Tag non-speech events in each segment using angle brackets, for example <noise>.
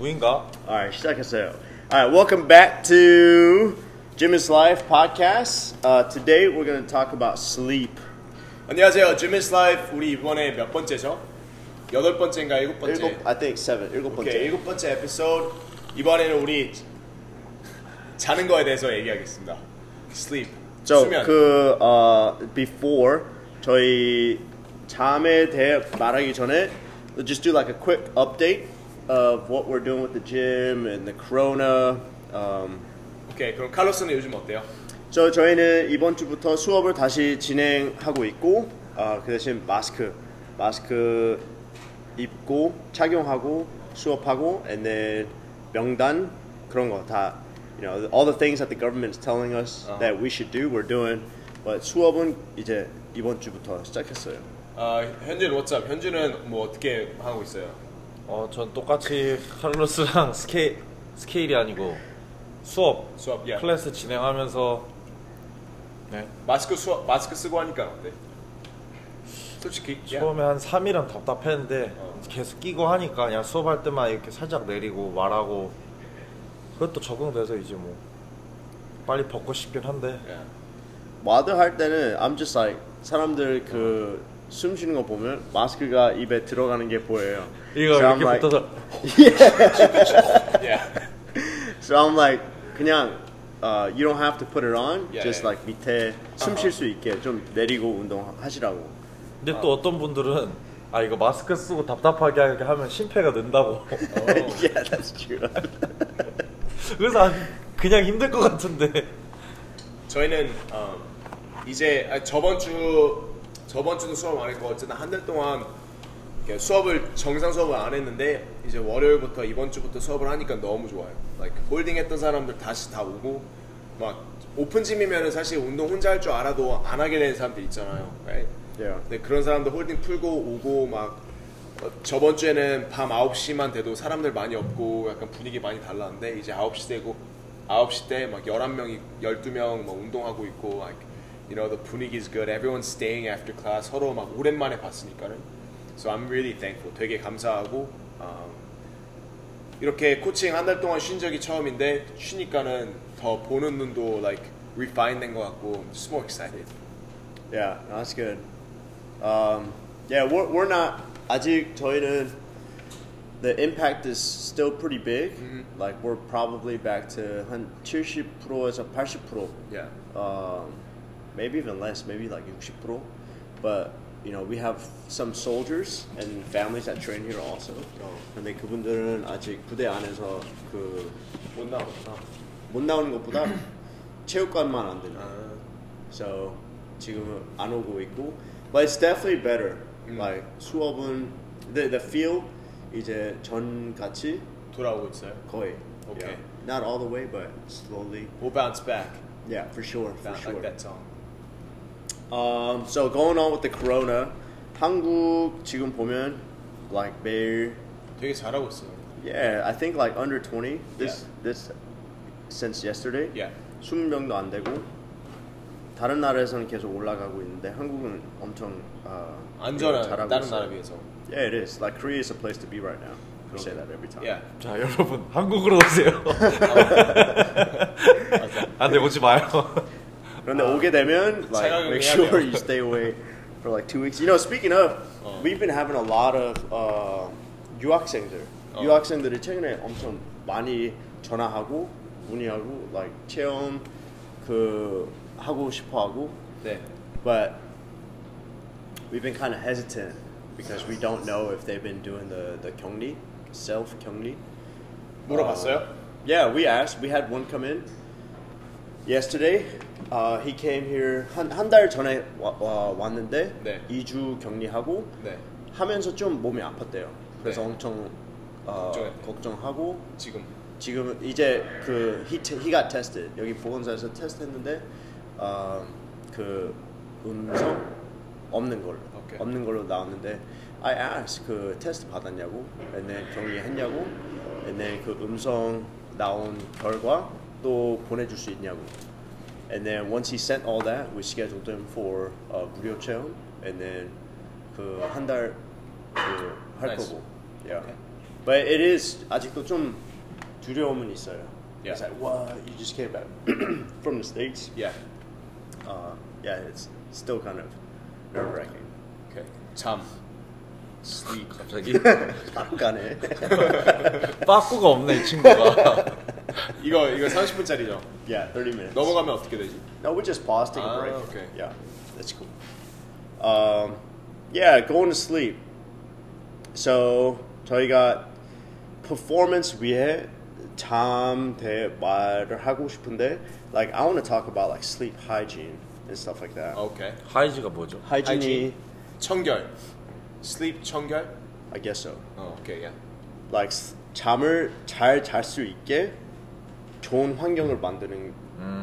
무인가? Alright, 시작했어요. Alright, welcome back to Jim is Life podcast. Uh, today we're going to talk about sleep. 안녕하세요. Jimmy's Life 우리 이번에 몇 번째죠? 여덟 번째인가 일곱 번째? 일곱, I think seven. 일곱 번째. 오케이 일곱 번째 에피소드 이번에는 우리 자는 거에 대해서 얘기하겠습니다. Sleep So, 수면. 그 uh, before 저희 잠에 대해 말하기 전에 let's just do like a quick update of what we're doing with the gym and the corona. Um, 오케이 그럼 칼로스는 요즘 어때요? 저 저희는 이번 주부터 수업을 다시 진행하고 있고 어, 그 대신 마스크 마스크 입고 착용하고 수업하고 and then 명단 그런 거 다 you know all the things that the government is telling us Uh-huh. that we should do we're doing but 수업은 이제 이번 주부터 시작했어요. 아 현준 what's up? 현준은 뭐 어떻게 하고 있어요? 어, 전 똑같이 카를로스랑 스케일 스케일이 아니고 수업 수업 예. 클래스 진행하면서 네. 마스크 수업 마스크 쓰고 하니까 어때? 솔직히 야. 처음에 한 3일은 답답했는데 어. 계속 끼고 하니까 그냥 수업할 때만 이렇게 살짝 내리고 말하고 그것도 적응돼서 이제 뭐 빨리 벗고 싶긴 한데 yeah. WOD 할 때는 I'm just like 사람들 그 숨 쉬는 거 보면 마스크가 입에 들어가는 게 보여요. 이거 So I'm 이렇게 like- 붙어서 <laughs> yeah. <laughs> So I'm like 그냥 uh, you don't have to put it on. Yeah, just yeah. like 밑에 숨 쉴 수 있게 좀 내리고 운동하시라고. 근데 또 어떤 분들은 아 이거 마스크 쓰고 답답하게 하게 하면 심폐가 는다고 <laughs> yeah, that's true. 그래서 아, 그냥 힘들 것 같은데 저희는 어, 이제 아, 저번 주 저번 주도 수업 안 했고 어쨌든 한 달 동안 수업을 정상 수업을 안 했는데 이제 월요일부터 이번 주부터 수업을 하니까 너무 좋아요. like 홀딩 했던 사람들 다시 다 오고 막 open gym이면은 사실 운동 혼자 할 줄 알아도 안 하게 되는 사람들 있잖아요. right? yeah. 근데 그런 사람들 홀딩 풀고 오고 막 어, 저번 주에는 밤 9시만 돼도 사람들 많이 없고 약간 분위기 많이 달랐는데 이제 9시 되고 9시 때 막 11명이 12명 막 운동하고 있고 like you know the 분위기 is good everyone's staying after class 서로 막 오랜만에 봤으니까는 so I'm really thankful 되게 감사하고 음, 이렇게 코칭 한 달 동안 쉰 적이 처음인데 쉬니까는 더 보는 눈도 like refine 된것 같고 I'm just more excited Yeah, no, that's good. Um, yeah, we're, we're not 아직 저희는 the impact is still pretty big. Like we're probably back to 한 70%에서 80%. yeah um, maybe even less, maybe like 60%. But you know, we have some soldiers and families that train here also. 근데 그분들은 아직 부대 안에서 그 못 못 나오구나 나오는 것보다 <clears throat> 체육관만 안 된다. 아. So 지금은 안 오고 있고, but it's definitely better. 음. Like 수업은 the the feel 이제 전 같이 돌아오고 있어요. 거의. Okay. Yeah. Not all the way, but slowly. We'll bounce back. Yeah, for sure, for Sound sure. like that song. Um, so going on with the corona, 한국 지금 보면 like 매일 되게 잘하고 있어요. yeah, I think like under 20 this Yeah. this since yesterday. Yeah. 20명도 안 되고 다른 나라에서는 계속 올라가고 있는데 한국은 엄청 어, 안전한 잘하고 다른 있어요. 나라 비해서. Yeah, it is. Like Korea is a place to be right now. We say that every time. Yeah. 자 여러분 한국으로 오세요 안돼 오지 마요 그런데 오게 되면 like 자가격리 make 해야 sure 돼요. you stay away for like two weeks. You know, speaking of, 어. we've been having a lot of uh, 유학생들. 어. 유학생들이 최근에 엄청 많이 전화하고 문의하고 like 체험 그 하고 싶어하고. 네. But we've been kind of hesitant because we don't know if they've been doing the the 격리, self 격리. 물어봤어요? Yeah, we asked. We had one come in Yesterday. Uh, he came here 한한 달 전에 와, 와, 왔는데 네. 2주 격리하고 네. 하면서 좀 몸이 아팠대요. 그래서 네. 엄청 어. 걱정하고 지금. 지금 이제 그 he, he got tested 여기 보건소에서 테스트했는데 어, 그 음성 없는 걸로 오케이. 없는 걸로 나왔는데 I asked 그 테스트 받았냐고 and then 격리했냐고 and then 그 음성 나온 결과 또 보내줄 수 있냐고 and then once he sent all that we scheduled him for uh, 무료 체험 and then 그 한 달 그 할 Nice. 거고 yeah Okay. But it is 아직도 좀 두려움은 있어요. Yeah. It's like, wow, you just came back <clears throat> from the states. Yeah. Uh, yeah, it's still kind of nerve wracking. Okay. 잠. Sleep. 갑자기 빡가네. 빠꾸가 없네 이 친구가. <laughs> 이거 이거 30분짜리죠. yeah, 30 minutes. 넘어가면 어떻게 되지? No, we just pause, take a Ah, break. okay. Yeah, that's cool. Um, yeah, going to sleep. So 저희가 performance 위해 잠 대말을 하고 싶은데, like I want to talk about like sleep hygiene and stuff like that. 오케이. 하이지가 뭐죠? Hygiene, 청결. Sleep 청결? I guess so. 어, 오케이. Yeah. Like s- 잠을 잘 잘 수 있게 좋은 환경을 만드는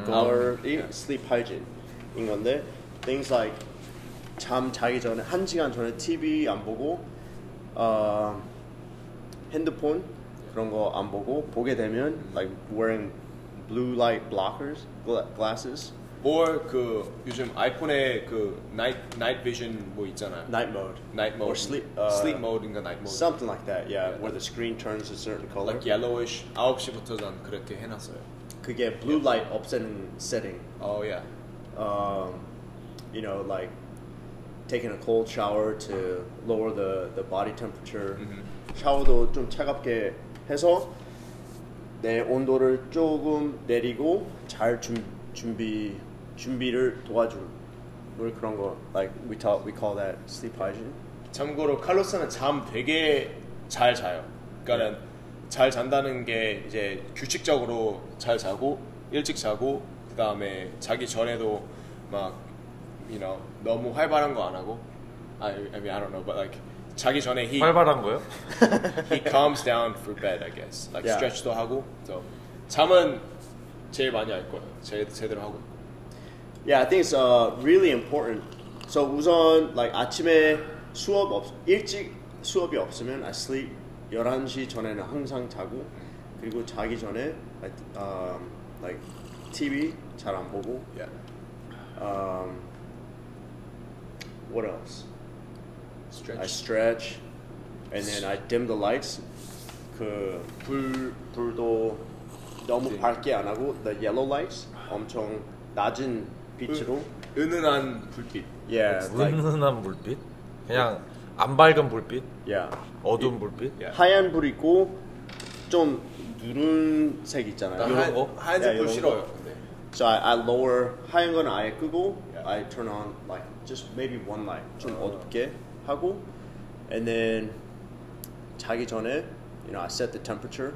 걸이 sleep hygiene인 건데 things like 잠 자기 전에 한 시간 전에 TV 안 보고 어, 핸드폰 그런 거 안 보고 보게 되면 like wearing blue light blockers gla- glasses or 그 요즘 아이폰에 그 night night vision 뭐 있잖아요. night mode night mode. or sleep uh, sleep mode인가 night mode. something like that yeah where the screen turns a certain color like yellowish. 9시부터 난 그렇게 해놨어요. 그게 blue light 없애는 setting Oh yeah. um, you know, like taking a cold shower to lower the, the body temperature. 샤워도 좀 차갑게 해서 내 온도를 조금 내리고 잘 준, 준비 준비를 도와줄 뭘 그런 거 like we talk we call that sleep hygiene. 참고로 칼로스는 잠 되게 잘 자요. 그러니까는 잘 잔다는 게 이제 규칙적으로 잘 자고 일찍 자고 그 다음에 자기 전에도 막 you know 너무 활발한 거 안 하고 I, I mean I don't know but like 자기 전에 he 활발한 거요? he calms down for bed I guess like Yeah. stretch도 하고 so 잠은 제일 많이 할 거예요. 제, 제대로 하고 있고. Yeah, I think it's uh, really important. So 우선 like 아침에 수업 없 일찍 수업이 없으면 I sleep 11시 전에는 항상 자고 그리고 자기 전에 like, um, like TV 잘 안 보고 Yeah. um, what else? Stretch. I stretch and then I dim the lights. 그 불 불도 너무. 밝게 안 하고 the yellow lights 엄청 낮은 빛으로 은은한 불빛. yeah 은은한 불빛? 그냥 안 밝은 불빛? yeah 어두운 불빛? Yeah. 하얀 불 있고 좀 누른색 있잖아요. 나 이런 하얀, 거? 하얀색 Yeah, 불 싫어요. 거. 근데. So I, I lower 하얀 거는 아예 끄고 Yeah. I turn on like just maybe one light 좀 어둡게 하고 and then 자기 전에 you know I set the temperature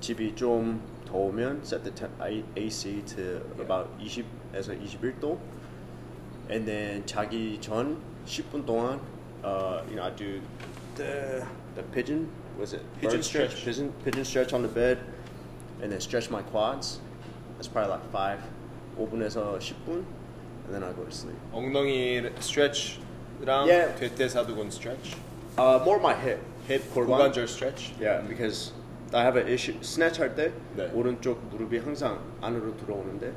집이 좀 더우면 set the I- AC to about 20 에서 21도 and then 자기 전 10분 동안 uh, you know I do the the pigeon was it Pigeon Bird stretch. pigeon pigeon stretch on the bed and then stretch my quads that's probably like 5 5분에서 10분 and then I go to sleep 엉덩이 스트레치랑 Yeah. 대퇴사두근 스트레치. uh, more my hip hip 골반 고관절 스트레치. yeah because I have an issue snatch 할 때 네. 오른쪽 무릎이 항상 안으로 들어오는데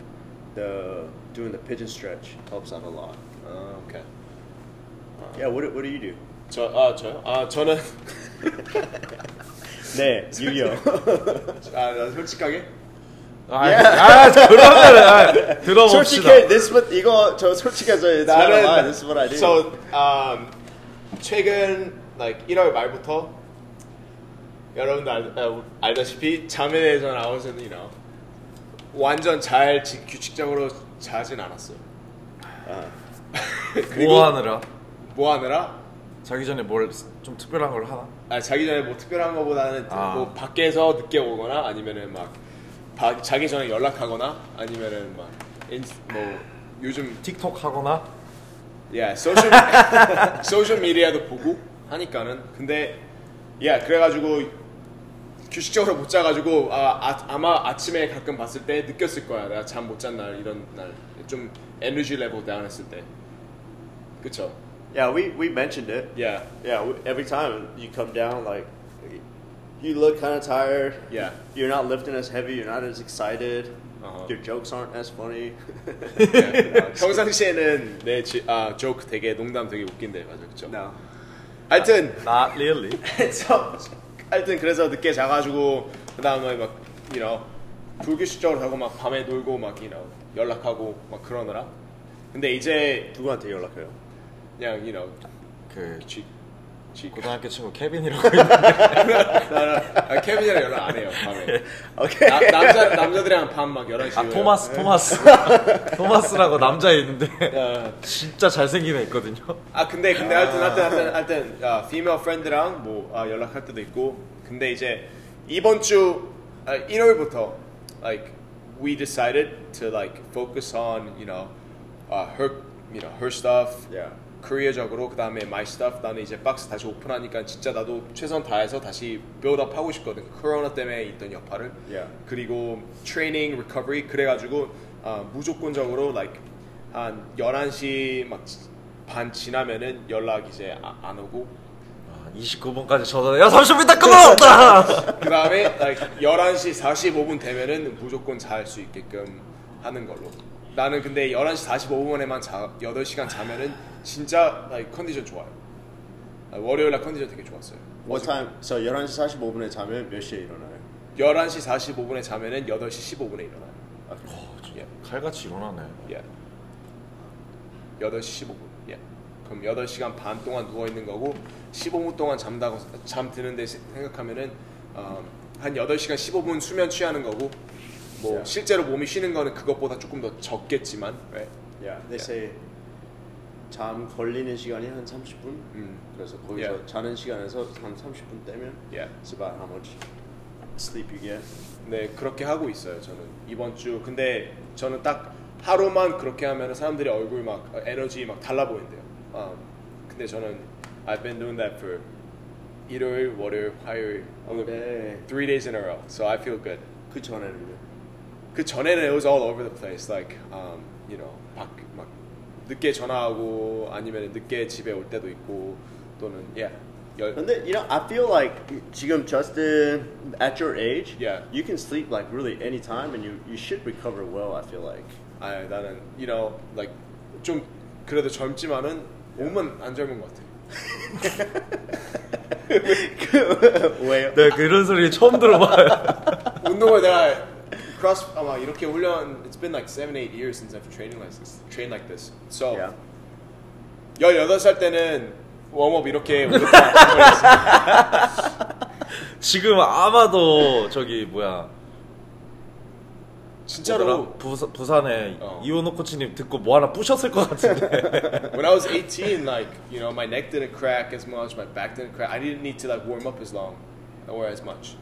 the doing the pigeon stretch helps out a lot 아, 오케이. yeah what, do- what do you do 저, 아, 저요? 아, 저는, 네 유요 <laughs> 아, 나 솔직하게? 아, 아 그러면은 아, 들어봅시다. 솔직해 this what 이거 저 솔직해서 it's not a lie this is what I do So, um, 최근, like, 1월 말부터, 여러분도 알, 아, 알다시피, 잠에 대해서는 I wasn't, you know, 완전 잘 지- 규칙적으로 자진 않았어요. 아, <laughs> 뭐 하느라? 뭐 하느라? 자기 전에 뭘 좀 특별한 걸 하나? 아, 자기 전에 뭐 특별한 거보다는 아. 뭐 밖에서 늦게 오거나 아니면은 막 바- 자기 전에 연락하거나 아니면은 막 인, 뭐 요즘 틱톡 하거나? yeah 소셜 <laughs> 소셜 미디어도 보고 하니까는 근데 yeah 그래가지고 규칙적으로 못 자가지고 아, 아, 마 아침에 가끔 봤을 때 느꼈을 거야 내가 잠 못 잔 날 이런 날 좀 에너지 레벨 다운했을 때 그쵸 yeah we we mentioned it 야 yeah we, every time you come down like you look kind of tired 야 you're not lifting as heavy you're not as excited Uh-huh. your jokes aren't as funny 평상시에는 내 지, 아 조크 되게 농담 되게 웃긴데 맞아 그쵸 no 하여튼 Not really. so 하여튼 그래서 늦게 자가지고 그 다음에 막 you know 불규칙적으로 자고 막 밤에 놀고 막 you know 연락하고 막 그러느라 근데 이제 누구한테 연락해요? 그냥 you know 그 고등학교 친구 케빈이라고 <laughs> 나는 아, 케빈이랑 연락 안 해요 밤에. 오케이. 나, 남자 남자들이랑 밤 막 11시 아 토마스 토마스. <laughs> 토마스라고 남자 있는데. 진짜 잘생긴 애 있거든요. 아 근데 근데 하여튼 하여튼 하여튼 하여튼 아, female friend랑 뭐 아, 연락할 때도 있고. 근데 이제 이번 주 아, 일요일부터 like we decided to like focus on you know uh, her you know her stuff. Yeah. 커리어적으로 그 다음에 my stuff 나는 이제 박스 다시 오픈하니까 진짜 나도 최선 다해서 다시 build up 하고 싶거든 코로나 때문에 있던 여파를 Yeah. 그리고 트레이닝 recovery 그래가지고 아, 무조건적으로 like 한 11시 막 반 지나면은 연락 이제 아- 안 오고 29분까지 전화해. 야 30분 딱 끊었다. 그 다음에 like 11시 45분 되면은 무조건 잘 수 있게끔 하는 걸로 나는 근데 11시 45분에만 자 8시간 자면은 진짜 like 컨디션 좋아요 like, 월요일 날 컨디션 되게 좋았어요 What time? So 11시 45분에 자면 몇 시에 일어나요? 11시 45분에 자면은 8시 15분에 일어나요 예. 칼같이 일어나네. 예. 8시 15분. 예. 그럼 8시간 반 동안 누워 있는 거고 15분 동안 잠다고 잠 드는데 생각하면은 어, 한 8시간 15분 수면 취하는 거고 뭐 Yeah. 실제로 몸이 쉬는 거는 그것보다 조금 더 적겠지만 right? Yeah. They say 잠 걸리는 시간이 한 30분. 음. 그래서 거기서 Yeah. 자는 시간에서 한 30분 떼면 Yeah. it's about how much sleep you get. 네 그렇게 하고 있어요 저는 이번 주 근데 저는 딱 하루만 그렇게 하면 사람들이 얼굴 막 어, 에너지 막 달라 보인대요 어, 근데 저는 I've been doing that for 일요일 월요일 화요일 오늘 네. three days in a row so I feel good 그 전에는요. 그 전에는 it was all over the place like um, you know 밖, 막 늦게 전화하고 아니면 늦게 집에 올 때도 있고 또는 yeah 열, 근데 you know, I feel like 지금 Justin at your age, Yeah. you can sleep like really any time and you you should recover well. I feel like. 아 나는 you know like 좀 그래도 젊지만은 몸은 안 젊은 것 같아. 왜요? 네 그런 소리 처음 들어봐요. 운동을 내가 크로스 아마 이렇게 훈련 it's been like seven eight years since I've trained like this trained like this. So Yeah. 18살 때는 웜업 이렇게 오랫동안 안 걸렸어. 지금 아마도 저기 뭐야 진짜로 뭐더라? 부사, 부산에 어. 이원호 코치님 듣고 뭐 하나 부셨을 것 같은데. <laughs> when I was 18 like you know my neck didn't crack as much, my back didn't crack. I didn't need to like warm up as long or as much.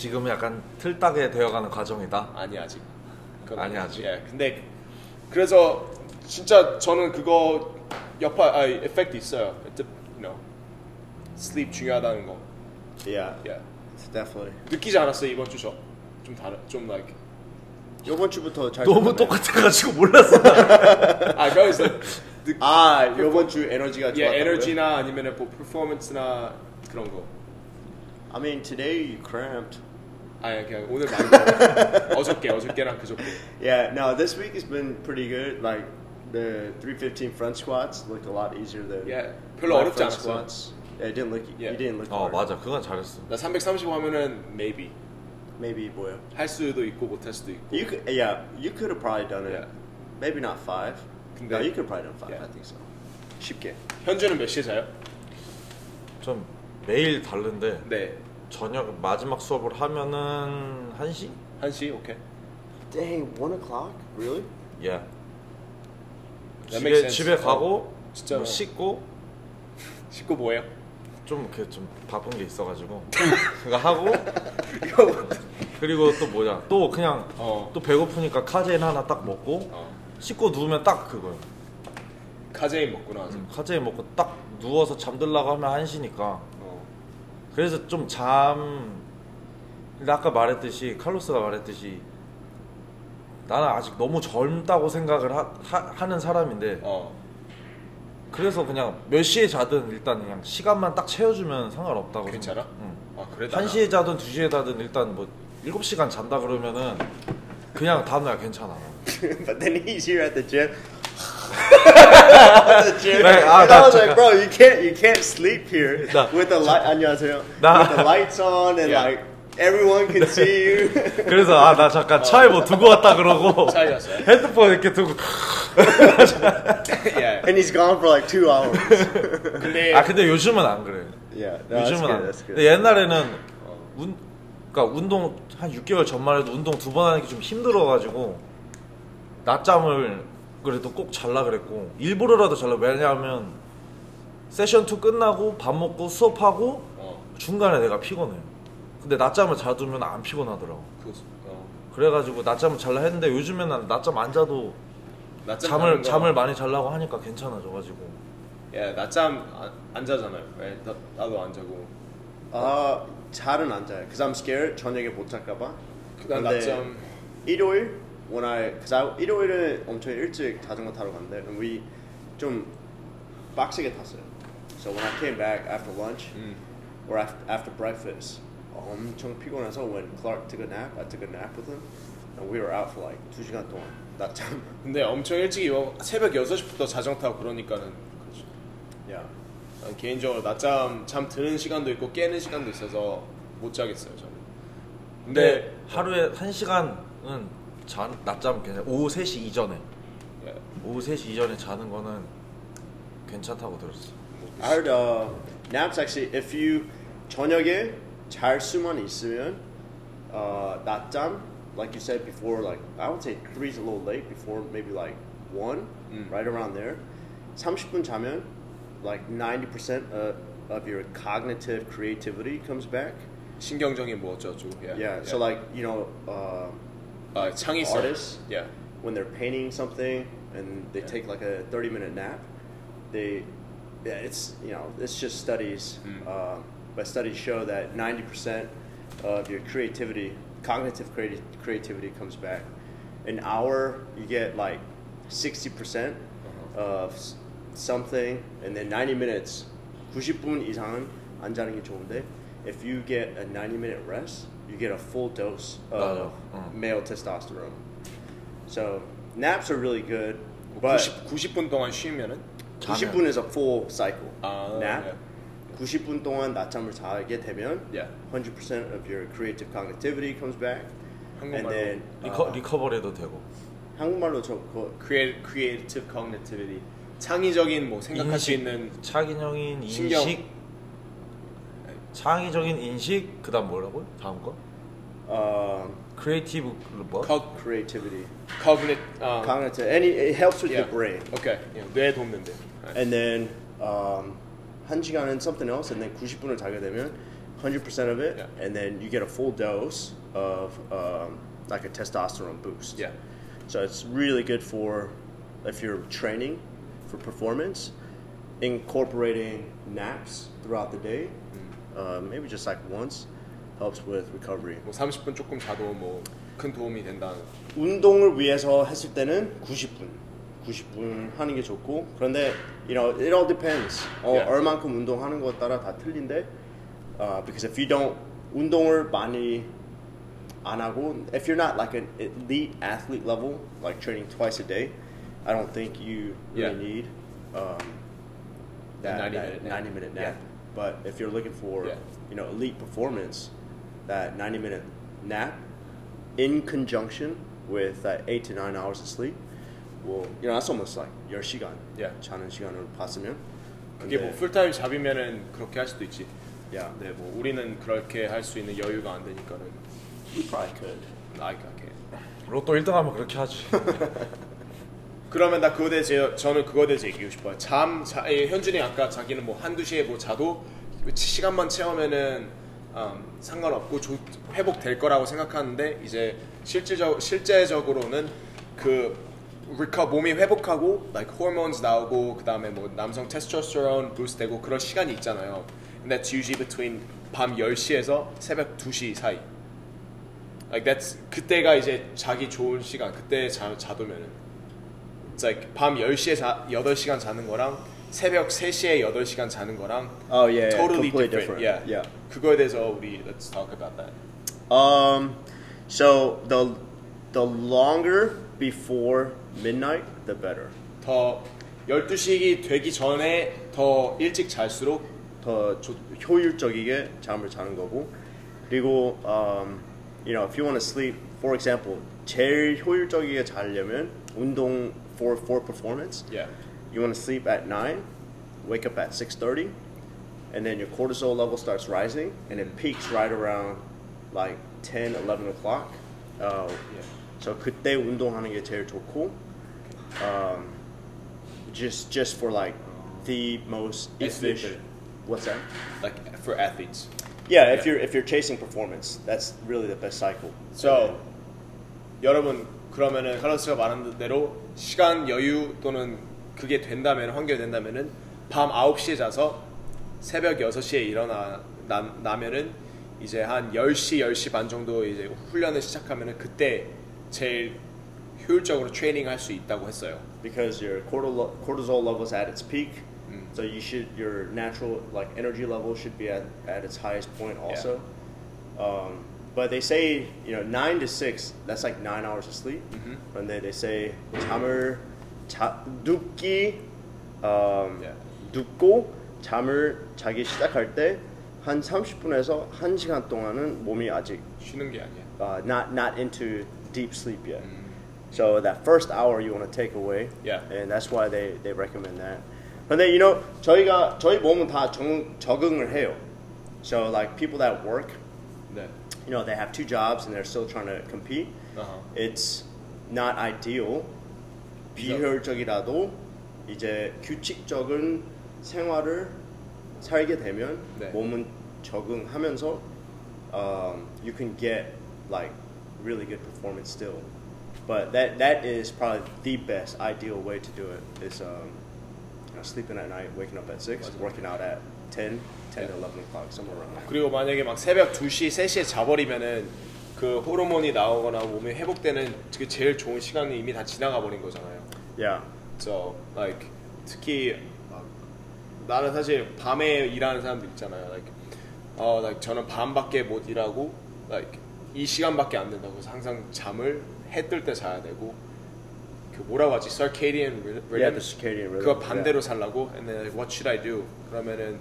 지금 약간 틀딱에 되어가는 과정이다. 아니 아직. 아니, 아직? 예. 근데 그래서 진짜 저는 그거 여파 아 에펙트 있어요. It, you know, sleep 중요하다는 거. Yeah. 예. It's definitely. 느끼지 않았어요 이번 주 저. 좀 다른 좀 like 이번 주부터 잘 너무. 똑같아가지고 몰랐어. <laughs> 아 그래서 느, 아 이번 주 에너지가 예 좋았다고요? 에너지나 아니면은 뭐 퍼포먼스나 그런 거. I mean today you cramped. 아니 그냥 오늘 많이 먹어. 어저께 어저께랑 그저께. Yeah. No, this week has been pretty good. Like the 315 front squats looked a lot easier than 예. 별로 my 어렵지 front 않았어. squats. Yeah, it didn't look. Yeah. You didn't look. 어 hard. 맞아 그건 잘했어. 나 335 하면은 maybe Maybe 뭐요? 할 수도 있고 못 할 수도 있고. You could. Yeah, you could have probably done it. Yeah. Maybe not five. 근데- no, you could have probably done five. Yeah. I think so. 쉽게. 현주는 몇 시에 자요? 좀 매일 다른데 네. 저녁 마지막 수업을 하면은 1시? 1시? 오케이. Dang, one o'clock? Really? 예. That makes 집에 sense. 집에 가고 진짜로. 뭐 씻고 <laughs> 씻고 뭐해요? 좀 이렇게 좀 바쁜 게 있어가지고 그거 하고 <laughs> 그리고 또 뭐냐 또 그냥 어. 또 배고프니까 카제인 하나 딱 먹고 어. 씻고 누우면 딱 그거예요. 카제인 먹고 나서. 음, 카제인 먹고 딱 누워서 잠들라고 하면 1시니까 어. 그래서 좀 잠. 근데 아까 말했듯이 칼로스가 말했듯이 나는 아직 너무 젊다고 생각을 하, 는 사람인데 어. 그래서 그냥 몇 시에 자든 일단 그냥 시간만 딱 채워주면 상관없다고 괜찮아? 생각. 응. 아 그래? 한 시에 자든 두 시에 자든 일단 뭐 일곱 시간 잔다 그러면은 그냥 다음날 괜찮아. <laughs> but then he's here at the gym. The gym. Right, ah, and I was like, bro, you can't you can't sleep here Nah. with the light. 안녕하세요. Nah. With the lights on and Yeah. like everyone can see you. 그래서 아 나 잠깐 차에 뭐 두고 왔다 그러고 차에 갔어요? 핸드폰 이렇게 두고 예. and he's gone for like two hours. 근데 아 근데 요즘은 안 그래. yeah, no, 요즘은 good. 안. 근데 옛날에는 운 그러니까 운동 한 6개월 전만 해도 운동 두 번 하는 게 좀 힘들어가지고 낮잠을 그래도 꼭 잘라 그랬고 일부러라도 잘라 왜냐하면 세션 2 끝나고 밥 먹고 수업하고 어, 중간에 내가 피곤해. 근데 낮잠을 자두면 안 피곤하더라고. 그, 어, 그래가지고 낮잠을 잘라 했는데 요즘에는 낮잠 안 자도 낮잠 잠을 잠을 많이 자려고 하니까 괜찮아져가지고 예, 낮잠 안, 안 자잖아요. 예, 나, 나도 안 자고. 아 잘은 안 자요. Cause I'm scared 저녁에 못 잘까봐. 난 낮잠 일요일 when I cause I 일요일에 엄청 일찍 자전거 타러 갔는데 and we 좀 빡세게 탔어요. So when I came back after lunch 음. or after, after breakfast 엄청 피곤해서 when Clark took a nap, I took a nap with him and we were out for like 2 시간 동안 낮잠. 근데 엄청 일찍 일어 새벽 6시부터 자전거 타고 그러니까는 그렇죠. yeah. 난 개인적으로 낮잠 잠 드는 시간도 있고 깨는 시간도 있어서 못 자겠어요, 저는. 근데 하루에 한 시간은 자, 낮잠 괜찮아. 오후 3시 이전에 예, 오후 3시 이전에 자는 거는 괜찮다고 들었어. I heard uh, naps actually if you 저녁에 잘 수만 있으면 uh, 낮잠 like you said before like I would say three is a little late before maybe like one Mm. right around there 30분 자면 like 90% of, of your cognitive creativity comes back 신경적인 뭐 어쩌고. 예. yeah 예. so like you know uh, 아, 창의성. artists 예. when they're painting something and they Yeah. take like a 30 minute nap they yeah it's you know it's just studies Mm. uh, but studies show that 90% of your creativity cognitive creati- creativity comes back an hour you get like 60% Uh-huh. of s- something and then 90 minutes 90분 이상은 안 자는 게 좋은데 If you get a 90 minute rest you get a full dose of 맞아. 응. male testosterone so naps are really good 뭐 but 90, 90분 동안 쉬면은 90분 is a full cycle 아, nap 네. 90분 동안 낮잠을 자게 되면 Yeah. 100% of your creative cognitivity comes back and 한국말로 then 리커, uh, 리커버리도 되고 한국말로 저 그거 create, creative cognitivity. 창의적인 뭐 생각할 수 인식. 있는 창의적인 신경. 인식 창의적인 인식 그다음 뭐라고? 다음 거? uh, 크리에이티브 뭐? cog, creativity cognit, 어, cognitive and it, it helps with yeah. your brain 오케이. 예, 뇌 돕는데. 예. and then um, 한 시간은 something else and then 90분을 자게 되면 100% of it Yeah. and then you get a full dose of um, like a testosterone boost Yeah. so it's really good for if you're training for performance incorporating naps throughout the day uh, maybe just like once helps with recovery 뭐 30분 조금 자도 뭐 큰 도움이 된다는. 운동을 위해서 했을 때는 90분 90분 하는 게 좋고 그런데 you know it all depends 어, Yeah. 얼만큼 운동하는 것 따라 다 틀린데 uh, because if you don't 운동을 많이 안 하고 if you're not like an elite athlete level like training twice a day I don't think you really Yeah. need um, The that, 90 that minute nap. 90 minute Yeah. nap but if you're looking for Yeah. you know elite performance that 90 minute nap in conjunction with that eight to nine hours of sleep, well, you know, that's almost like your 시간. Yeah. 자는 시간으로 봤으면. 그게 뭐 풀타임 잡이면은 그렇게 할 수도 있지. yeah, 네, 뭐 우리는 그렇게 할 수 있는 여유가 안 되니까는 you probably could. I can't. 로또 1등 하면 그렇게 하지. <laughs> 그러면 나 그거 대해서 저는 그거 대해서 얘기하고 싶어요. 잠, 자, 예, 현준이 아까 자기는 뭐 한두 시에 뭐 자도 시간만 채우면은 음, 상관없고 조, 회복될 거라고 생각하는데 이제 실질적 실제적으로는 그 reco- 몸이 회복하고 like hormones 나오고 그다음에 뭐 남성 테스토스테론 boost 되고 그런 시간이 있잖아요. And that's usually between 밤 10시에서 새벽 2시 사이. Like that's 그때가 이제 자기 좋은 시간. 그때 자, 자두면은 It's like 밤 10시에 자, 8시간 자는 거랑 새벽 3시에 8시간 자는 거랑 Oh yeah, yeah, totally completely different. different. Yeah. yeah. 그거에 대해서 우리 let's talk about that. Um, so the the longer before midnight, the better. 더 12시기 되기 전에 더 일찍 잘수록 더 조- 효율적이게 잠을 자는 거고 그리고 um, you know if you want to sleep for example 제일 효율적이게 자려면 운동 for for performance yeah. you want to sleep at 9 wake up at 6:30 and then your cortisol level starts rising and it peaks right around like 10 11 o'clock uh, Yeah. so 그때 운동하는 게 제일 좋고 um, just just for like the most Athlete. efficient what's that like for athletes. Yeah, if Yeah. you're if you're chasing performance, that's really the best cycle. So 여러분 그러면은 칼로스가 말한 대로 시간 여유 또는 그게 된다면 환경이 된다면은 밤 9시에 자서 새벽 6시에 일어나 나, 나면은 이제 한 10시 10시 반 정도 이제 훈련을 시작하면은 그때 제일 효율적으로 트레이닝 할 수 있다고 했어요. because your cortisol cortisol levels at its peak. So you should your natural like energy level should be at, at its highest point also. Um, but they say you know nine to six that's like nine hours of sleep, and then they say 잠을 자 눕기 um, Yeah. 눕고 잠을 자기 시작할 때 한 30분에서 1시간 동안은 몸이 아직 쉬는 게 아니야. uh, not not into deep sleep yet. So that first hour you want to take away. Yeah. And that's why they, they recommend that. 근데 you know 저희가 저희 몸은 다 적응, 적응을 해요. So like people that work, 네. you know, they have two jobs and they're still trying to compete. 어허. It's not ideal. 비효율적이라도 이제 규칙적인 생활을 살게 되면 네. 몸은 적응하면서 um, you can get like really good performance still. But that that is probably the best ideal way to do it is um, you know, sleeping at night, waking up at six, working out at 10, 10 to 11 o'clock, somewhere around there. 그리고 만약에 막 새벽 2시, 3시에 자버리면은 그 호르몬이 나오거나 몸이 회복되는 그 제일 좋은 시간이 이미 다 지나가 버린 거잖아요. Yeah. So like 특히 막 나는 사실 밤에 일하는 사람들 있잖아요. Like 어 like 저는 밤밖에 못 일하고 like 이 시간밖에 안 된다고 그래서 항상 잠을 해 뜰 때 자야 되고 그 뭐라고 하지? circadian rhythm? Yeah, the circadian rhythm. 그거 반대로 살라고 and then like, what should I do? 그러면은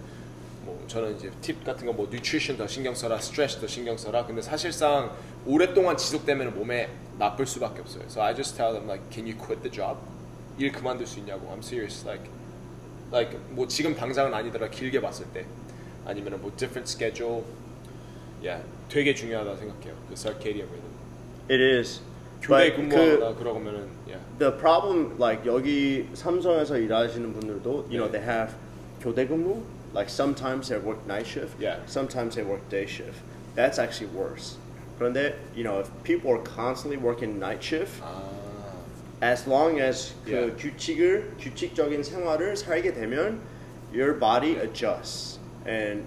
뭐 저는 이제 팁 같은 거뭐 nutrition 더 신경 써라, stress 더 신경 써라. 근데 사실상 오랫동안 지속되면 몸에 나쁠 수밖에 없어요. So I just tell them like, can you quit the job? 일 그만둘 수 있냐고. I'm serious. Like, like 뭐 지금 당장은 아니더라 길게 봤을 때 아니면은 뭐 different schedule. Yeah, 되게 중요하다 생각해요. 그 circadian rhythm. It is. 교대 But 근무하거나 그, 그러면은 yeah. the problem, like 여기 삼성에서 일하시는 분들도, you know, 네. they have 교대 근무. Like sometimes they work night shift. Yeah. Sometimes they work day shift. That's actually worse. 그런데, you know, if people are constantly working night shift, 아, as long as 그 Yeah. 규칙을 규칙적인 생활을 살게 되면 your body adjusts and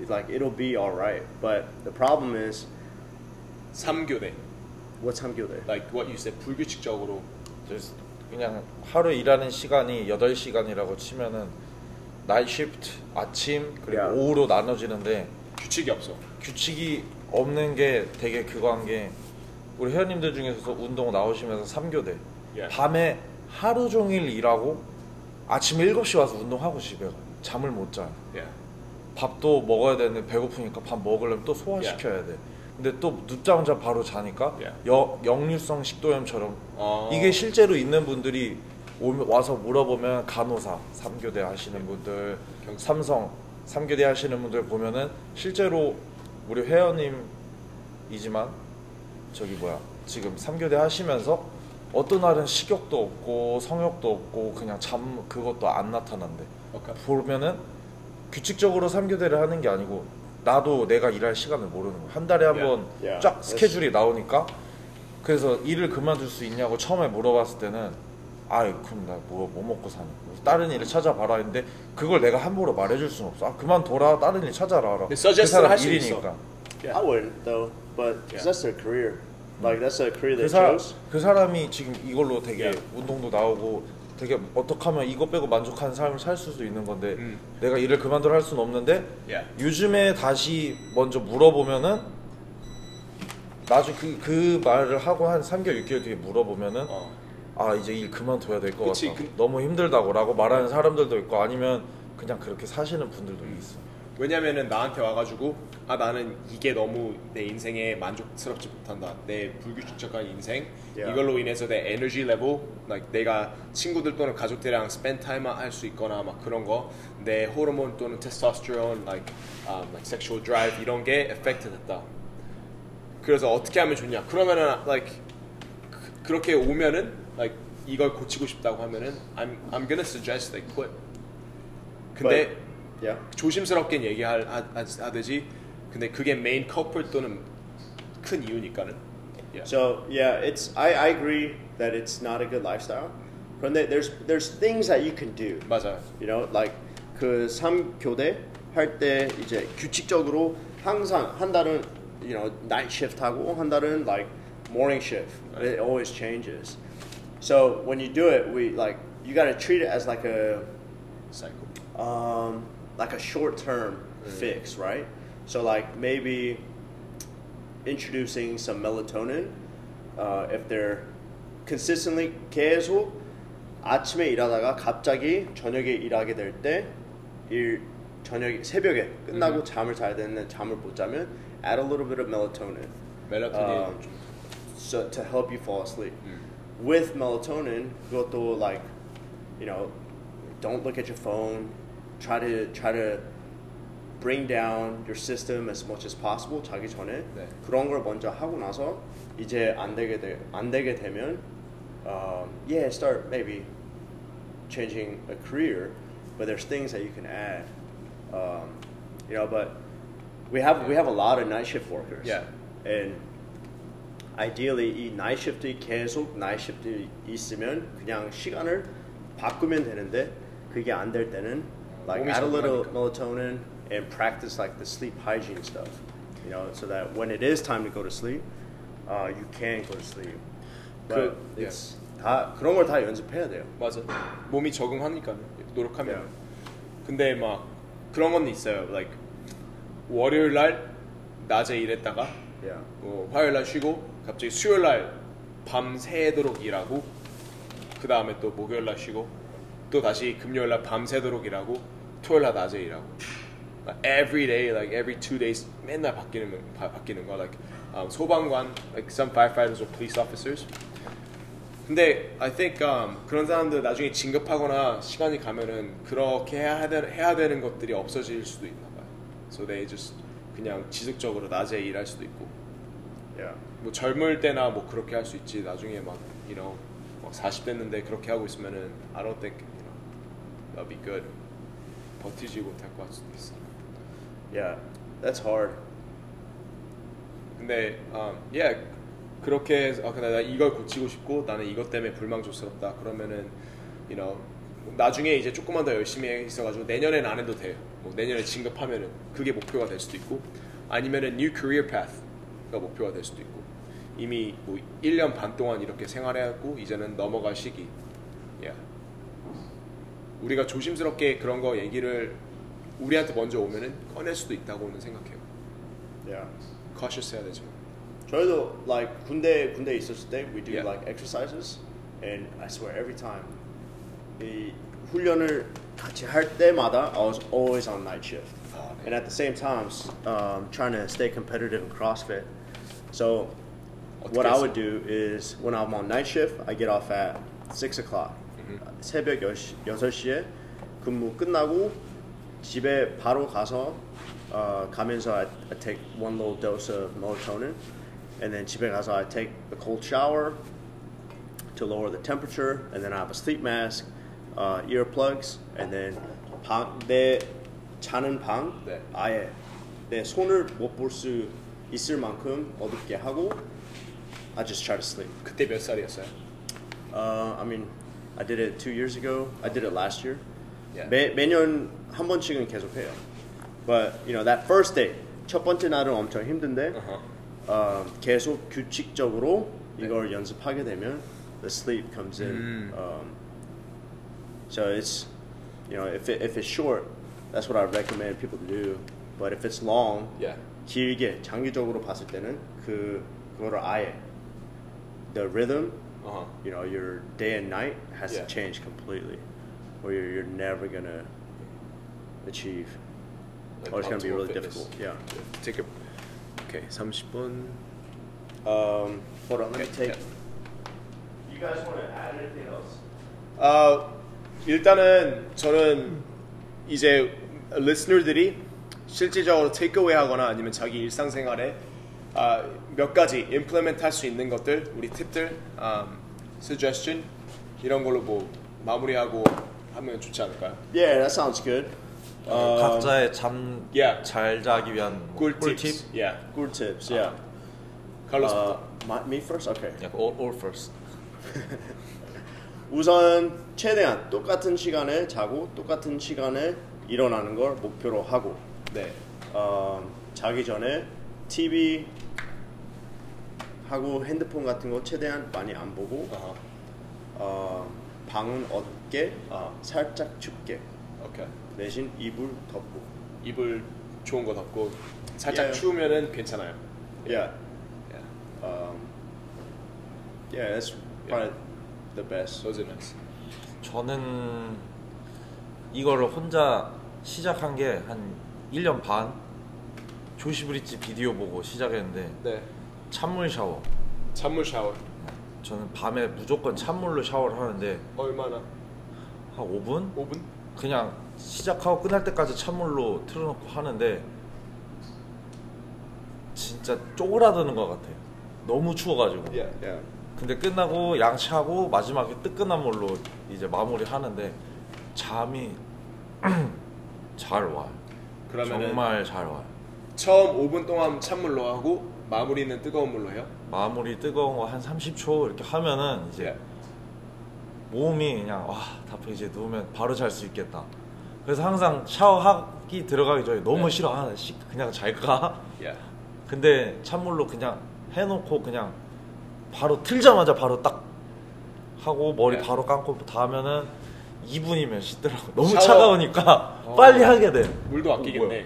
it, like it'll be all right. But the problem is 3교대. what's 함교대? Like what you said 불규칙적으로 그래서 그냥 하루 일하는 시간이 8시간이라고 치면은 나이 시프트 아침 그리고 야. 오후로 나눠지는데 규칙이 없어. 규칙이 없는 게 되게 그거 한 게 우리 회원님들 중에서 운동 나오시면서 3교대 예. 밤에 하루 종일 일하고 아침 7시 와서 운동하고 집에 가 잠을 못 자요 Yeah. 밥도 먹어야 되는데 배고프니까 밥 먹으려면 또 소화시켜야 돼 근데 또 늦자마자 바로 자니까 예. 여, 역류성 식도염처럼 어. 이게 실제로 있는 분들이 와서 물어보면 간호사 3교대 하시는 분들 경- 삼성 3교대 하시는 분들 보면은 실제로 우리 회원님이지만 저기 뭐야 지금 3교대 하시면서 어떤 날은 식욕도 없고 성욕도 없고 그냥 잠 그것도 안 나타난대. 보면은 규칙적으로 3교대를 하는 게 아니고 나도 내가 일할 시간을 모르는 거야 한 달에 한번 Yeah. Yeah. 쫙 스케줄이 나오니까 그래서 일을 그만둘 수 있냐고 처음에 물어봤을 때는 아이 그럼 나뭐 뭐 먹고 사냐 그래서 다른 일을 찾아봐라 했는데 그걸 내가 함부로 말해줄 수는 없어 아 그만둬라 다른 일 찾아라 근데 suggest를 할수 있어. I wouldn't though, but 'cause that's their career. Like that's a career 그, they 사, chose. 그 사람이 지금 이걸로 되게 야. 운동도 나오고 되게 어떻게 하면 이거 빼고 만족한 삶을 살 수도 있는 건데 음. 내가 일을 그만둬 할 수는 없는데 Yeah. 요즘에 다시 먼저 물어보면은 나중에 그, 그 말을 하고 한 3개월 6개월 뒤에 물어보면은 어. 아 이제 일 그만둬야 될 것 같다. 그- 너무 힘들다고라고 말하는 사람들도 있고 아니면 그냥 그렇게 사시는 분들도 있어. 왜냐면은 나한테 와가지고 아 나는 이게 너무 내 인생에 만족스럽지 못한다 내 불규칙적한 인생 Yeah. 이걸로 인해서 내 에너지 레벨 like 내가 친구들 또는 가족들이랑 spend time 할수 있거나 막 그런 거 내 호르몬 또는 테스토스테론 like, um, like sexual drive 이런 게 affect 됐다 그래서 어떻게 하면 좋냐 그러면은 like 그- 그렇게 오면은 like 이걸 고치고 싶다고 하면은 I'm I'm gonna suggest they quit 근데 But- yeah. 조심스럽게 얘기할 하, 하, 하듯이 근데 그게 메인 커플 또는 큰 이유니까는 yeah. So yeah, it's I, I agree that it's not a good lifestyle. 그런데 there's there's things that you can do. 맞아요 You know, like 그 3교대 할 때 이제 규칙적으로 항상 한 달은 you know night shift 하고 한 달은 like morning shift. It always changes. So when you do it, we like you got to treat it as like a 사이코 um, like a short term fix, right? So like maybe introducing some melatonin uh, if they're consistently 계속 아침에 일하다가 갑자기 저녁에 일하게 될 때 일 저녁 새벽에 끝나고 잠을 자야 되는데 잠을 못 자면 add a little bit of melatonin 멜라토닌 um, so to help you fall asleep. With melatonin, 그것도 like, you know, don't look at your phone. Try to try to bring down your system as much as possible. 자기 전에 네. 그런 걸 먼저 하고 나서 이제 안 되게 되, 안 되게 되면, um, yeah, start maybe changing a career, but there's things that you can add. Um, you know, but we have we have a lot of night shift workers. Yeah. And ideally 이 night shift이 계속 night shift이 있으면 그냥 시간을 바꾸면 되는데 그게 안 될 때는 like add a little melatonin and practice like the sleep hygiene stuff. You know, so that when it is time to go to sleep, uh, you can go to sleep. But 그- it's 다 그런 걸 다 연습해야 돼요. 맞아 몸이 적응하니까 노력하면 Yeah. 근데 막 그런 건 있어요 like 월요일 날 낮에 일했다가 Yeah. 뭐 화요일 날 쉬고 갑자기 수요일 날 밤새도록 일하고 그 다음에 또 목요일 날 쉬고 또 다시 금요일 날 밤새도록 일하고 토요일 날 낮에 일하고 like every day like every two days 맨날 바뀌는 바, 바뀌는 거 like um, 소방관 like some firefighters or police officers 근데 I think um, 그런 사람들 나중에 진급하거나 시간이 가면은 그렇게 해야, 되, 해야 되는 것들이 없어질 수도 있나 봐요. So they just 그냥 지속적으로 낮에 일할 수도 있고 Yeah. 뭐 젊을 때나 뭐 그렇게 할 수 있지 나중에 막 you know 막 40 됐는데 그렇게 하고 있으면은 I don't think you know that'll be good 버티지 못할 것 수도 있어. Yeah. That's hard. 근데 um, yeah 그렇게 해서 아, 근데 나 이걸 고치고 싶고 나는 이것 때문에 불만족스럽다 그러면은 you know 나중에 이제 조금만 더 열심히 해 있어가지고 내년엔 안 해도 돼요. 뭐 내년에 진급하면은 그게 목표가 될 수도 있고 아니면은 new career path가 목표가 될 수도 있고 이미 뭐 1년 반 동안 이렇게 생활해왔고 이제는 넘어갈 시기. Yeah. 우리가 조심스럽게 그런 거 얘기를 우리한테 먼저 오면은 꺼낼 수도 있다고는 생각해요. Yeah. cautious 해야 되죠. 저희도 like 군대 군대 있었을 때 we do Yeah. like exercises and I swear every time 이 훈련을 같이 할 때마다 I was always on night shift 아, 네. and at the same time um, trying to stay competitive in CrossFit so what 어떻게 I 했어? would do is when I'm on night shift I get off at 6 o'clock 새벽 10시, 6시에 근무 끝나고 집에 바로 가서 어, 가면서 I, I take one little dose of melatonin and then 집에 가서 I take a cold shower to lower the temperature and then I have a sleep mask, uh, earplugs and then 방, 내 자는 방 네. 아예 내 손을 못 볼 수 있을 만큼 어둡게 하고 I just try to sleep. 그때 몇 살이었어요? Uh, I mean, I did it two years ago. I did it last year. Yeah. 매, 매년 한 번씩은 계속 해요. But you know that first day 첫 번째 날은 엄청 힘든데 Uh-huh. 어, 계속 규칙적으로 이걸 연습하게 되면 the sleep comes in. 음. Um, so it's you know if it, if it's short, that's what I recommend people to do. But if it's long, Yeah. 길게 장기적으로 봤을 때는 그 그거를 아예 the rhythm Uh-huh. You know, your day and night has Yeah. to change completely, or you're, you're never gonna achieve. Like or it's gonna be optimal really fitness. difficult. Yeah. Take a Okay, 30분. Um, hold on, let me Okay, take. yeah. You guys want to add anything else? 아 일단은 저는 이제 리스너들이 실질적으로 테이크어웨이 하거나 아니면 자기 일상생활에 아, 몇 가지 임플리멘트 할수 있는 것들 우리 팁들 음, suggestion 이런 걸로 뭐 마무리하고 하면 좋지 않을까요? Yeah, that sounds good. Um, 각자의 잠잘 Yeah. 자기 위한 뭐꿀 꿀팁. 팁. Yeah. good tips. Yeah. 칼로스. Uh, my, me first. Okay. Yeah, all, all first. <laughs> 우선 최대한 똑같은 시간에 자고 똑같은 시간에 일어나는 걸 목표로 하고 네. 어, 자기 전에 TV 하고 핸드폰 같은 거 최대한 많이 안 보고 어허. 어, 방은 어둡게 어, 살짝 춥게 오케이. 대신 이불 덮고 이불 좋은 거 덮고 살짝 Yeah. 추우면은 괜찮아요. yeah Yeah. um, yeah that's probably the best Those are nice. 저는 이거를 혼자 시작한 게 한 1년 반 조시브리지 비디오 보고 시작했는데 네. 찬물 샤워. 찬물 샤워. 저는 밤에 무조건 찬물로 샤워를 하는데 얼마나? 한 5분? 5분? 그냥 시작하고 끝날 때까지 찬물로 틀어놓고 하는데 진짜 쪼그라드는 것 같아요. 너무 추워가지고. Yeah. yeah 근데 끝나고 양치하고 마지막에 뜨끈한 물로 이제 마무리 하는데 잠이 <clears throat> 잘 와요. 정말 잘 와요. 처음 5분 동안 찬물로 하고 마무리는 뜨거운 물로 해요? 마무리 뜨거운 거 한 30초 이렇게 하면은 이제 예. 몸이 그냥 와 답답해 이제 누우면 바로 잘 수 있겠다. 그래서 항상 샤워하기 들어가기 전에 너무 네. 싫어 아, 씨, 그냥 잘까? 예. 근데 찬물로 그냥 해놓고 그냥 바로 틀자마자 바로 딱 하고 머리 네. 바로 감고 다 하면은 2분이면 씻더라고. 너무 샤워- 차가우니까 어. 빨리 하게 돼. 물도 아끼겠네.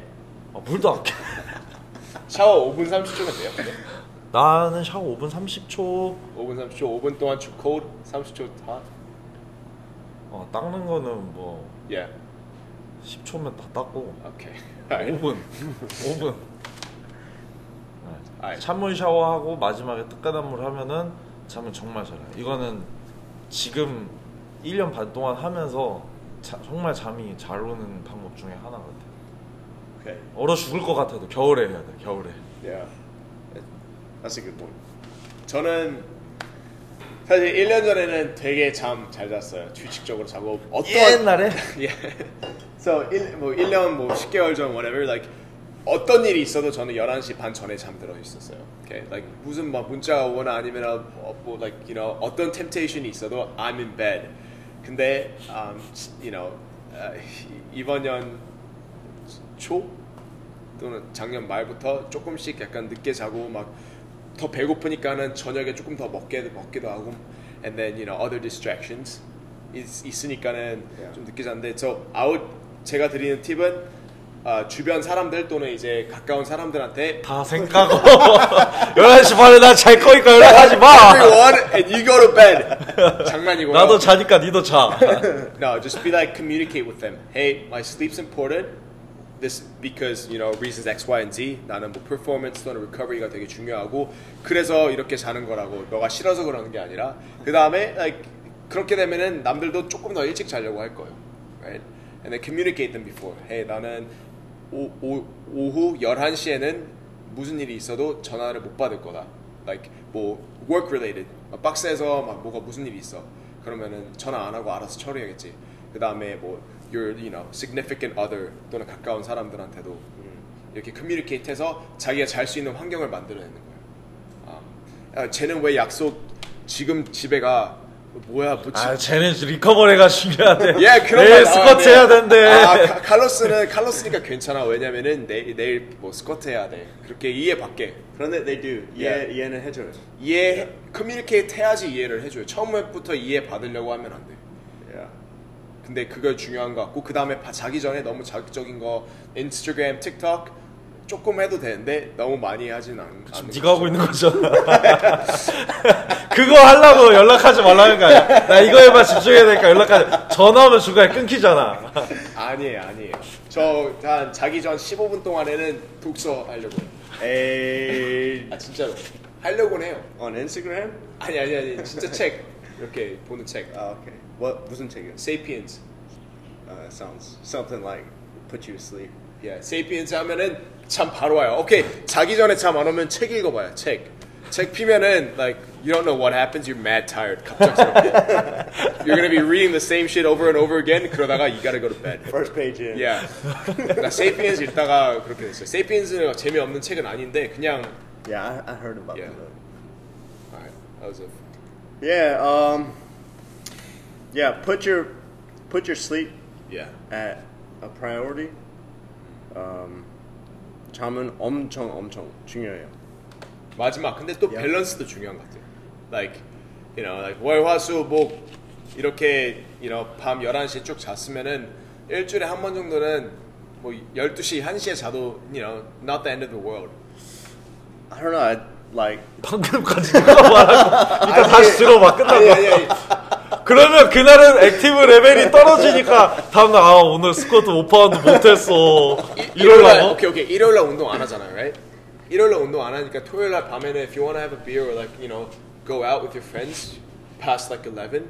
아, 물도 아껴. 샤워 5분 30초면 돼요? 근데? 나는 샤워 5분 30초. 5분 30초, 5분 동안 주 cold, 30초 다. 어, 닦는 거는 뭐 예. 10초면 다 닦고 오케이. 5분 5분 알겠- 찬물 샤워하고 마지막에 뜨끈한 물 하면은 잠은 정말 잘해요 이거는 지금 1년 반 동안 하면서 자- 정말 잠이 잘 오는 방법 중에 하나 같아요 okay 얼어 죽을 것 같아도 겨울에 해야 돼 겨울에 yeah that's a good point 저는 사실 1년 전에는 되게 잠 잘 잤어요. 규칙적으로 자고 어떤 옛날에 <laughs> 예. So 1, 뭐 1년 뭐 10개월 전 whatever like 어떤 일이 있어도 저는 11시 반 전에 잠들어 있었어요. Okay? Like 무슨 막 문자가 오거나 아니면 어, 뭐 like you know 어떤 temptation이 있어도 I'm in bed. 근데 um, you know 어, 이번 년 초 또는 작년 말부터 조금씩 약간 늦게 자고 막 더 배고프니까는 저녁에 조금 더 먹게 먹기도 하고 and then you know other distractions 있, 있으니까는 Yeah. 좀 늦게 자는데 저 아웃 제가 드리는 팁은 아, 주변 사람들 또는 이제 가까운 사람들한테 다 생각하고 <laughs> 11시 반에 나 잘 거니까 <laughs> 연락하지 마 everyone and you go to bed 장난이고요. 나도 자니까 니도 자 <laughs> no, just be like communicate with them. Hey, my sleep's important. This because you know reasons X, Y, and Z. 나는 뭐 performance 또는 recovery가 되게 중요하고 그래서 이렇게 자는 거라고. 너가 싫어서 그러는 게 아니라 그 다음에 like 그렇게 되면은 남들도 조금 더 일찍 자려고 할 거예요. Right? And then communicate them before. Hey, 나는 오, 오, 오후 11시에는 무슨 일이 있어도 전화를 못 받을 거다. Like 뭐 work related. 막 박스에서 막 뭐가 무슨 일이 있어. 그러면은 전화 안 하고 알아서 처리하겠지. 그 다음에 뭐 your you know significant other 또는 가까운 사람들한테도 이렇게 커뮤니케이트해서 자기가 잘 수 있는 환경을 만들어내는 거예요. 아, 야, 쟤는 왜 약속 지금 집에 가? 뭐야, 뭐 지- 아 쟤는 recovery가 중요하대 <laughs> 예, 그런 내일 말 스쿼트 나왔네. 해야 된대 아, 카- 칼로스는 칼로스니까 괜찮아. 왜냐면은 내일 내일 뭐 스쿼트 해야 돼. 그렇게 이해받게. 그런데 they do 이해 Yeah. 이해는 해줘요 이해 communicate 해야지 이해를 해줘요. 처음부터 이해 받으려고 하면 안 돼. 근데 그거 중요한 것 같고 그 다음에 자기 전에 너무 자극적인 거 인스타그램, 틱톡 조금 해도 되는데 너무 많이 하진 않, 않는 네가 하고 있는 거죠 <laughs> 그거 하려고 연락하지 말라는 거 아니야? 나 이거에만 집중해야 되니까 연락하지. 전화하면 중간에 끊기잖아. <laughs> 아니에요, 아니에요. 저 한 자기 전 15분 동안에는 독서 하려고. 에이 아 진짜로 하려고는 해요. on Instagram? 아니 아니 아니 진짜 책 이렇게 보는 책. 아 오케이. What 무슨 책이야? Sapiens. Uh, sounds something like put you to sleep. 예, Sapiens 하면은 잠 바로 와요. 오케이 자기 전에 잠 안 오면 책 읽어봐요. 책. 책 피면은 like you don't know what happens. You're mad tired. 갑작스럽게. <laughs> You're gonna be reading the same shit over and over again. 그러다가 you gotta go to bed. First page in. Yeah. 나 Sapiens 읽다가 그렇게 됐어요. Sapiens는 재미없는 책은 아닌데 그냥 Yeah, I, I heard about Yeah. that. alright, that was a Yeah. Um. Yeah. Put your put your sleep yeah. at a priority. Um. 잠은 엄청 엄청 중요해요. 마지막 근데 또 Yeah. 밸런스도 중요한 것 같아요. Like you know, like 월화수목 이렇게 you know 밤 11시에 쭉 잤으면은 일주일에 한 번 정도는 뭐 12시, 1시에 자도 you know, not the end of the world. I don't know. I, like 방금까지 말하고 이따 다시 들어봐 끝나고. 아니 아니 아니. 그러면 그날은 active 레벨이 떨어지니까 다음날 아 오늘 스쿼트 5파운드 못했어 일요일 날 이러려고? 오케이 오케이 일요일 날 운동 안 하잖아요, right? 일요일 날 운동 안 하니까 토요일 날 밤에는 if you want to have a beer or like you know go out with your friends past like 11,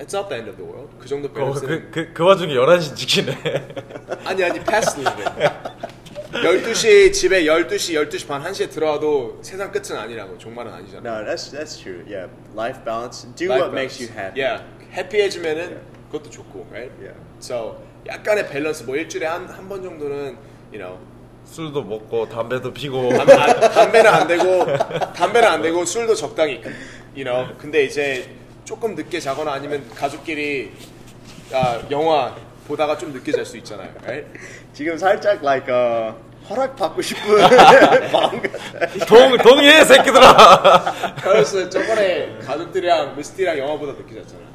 it's not the end of the world. 그 정도 어, 밸런스는 그, 그, 그 와중에 11시 지키네 아니 아니 past 11. 12시 집에 12시 12시 반 1시에 들어와도 세상 끝은 아니라고 종말은 아니잖아. no, that's that's true. Yeah. Life balance. Do Life what makes balance. you happy. Yeah. 해피해지면은 그것도 좋고, right? Yeah. So 약간의 밸런스 뭐 일주일에 한 한 번 정도는 you know 술도 먹고 담배도 피고 담배, 안- 담배는 안 되고 담배는 안 되고 술도 적당히 you know 근데 이제 조금 늦게 자거나 아니면 가족끼리 아, 영화 보다가 좀 늦게 잘 수 있잖아요. right? 지금 살짝 like uh, 허락 받고 싶은 <laughs> 마음 같아. 동, 동의해 새끼들아 그래서 저번에 가족들이랑 미스티랑 영화 보다 늦게 잤잖아.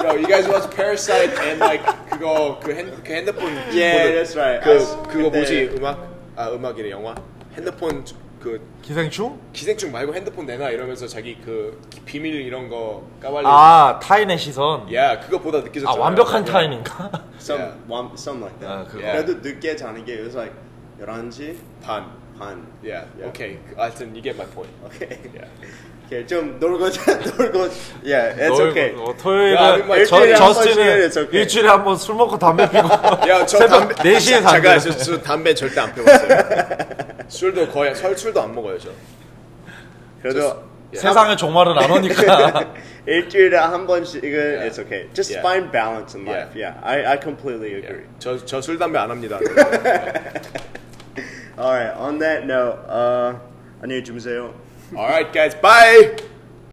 Yo, you guys watch Parasite and like 그거 그, 핸, 그 핸드폰 Yeah, 보는 that's right. 그 아, 그거 그때- 뭐지 음악 아 음악이래 영화 핸드폰 그 기생충? 기생충 말고 핸드폰 내놔 이러면서 자기 그 비밀 이런 거 까발리 아 타인의 시선 야 그거보다 늦게 아 잤잖아 완벽한 타인인가? <laughs> Some Yeah. one, something like that. 아, 그거. 그래도 늦게 자는 게 it was like 11시 반 반. yeah, Yeah. 오케이 하여튼 you get my point Okay. yeah. Okay, 좀 놀고 자 <laughs> 놀고. Yeah, it's 널- okay. 어, 야, 토요일에 정말 저, 저스틴은 okay. 일주일에 한 번 술 먹고 담배 피고 <laughs> 야 저 새벽 담배 4시에 잠깐 담배 저, 저 담배 절대 안 피웠어요 <laughs> 술도 거의 설 술도 안 먹어요 저 그래도 세상의 종말은 안 오니까 일주일에 한 번씩은 Yeah. it's okay. Just Yeah. find balance in life. Yeah. Yeah, I I completely agree. 저저 술 담배 안 합니다 All right. On that note, uh, 안녕히 주무세요. Alright guys bye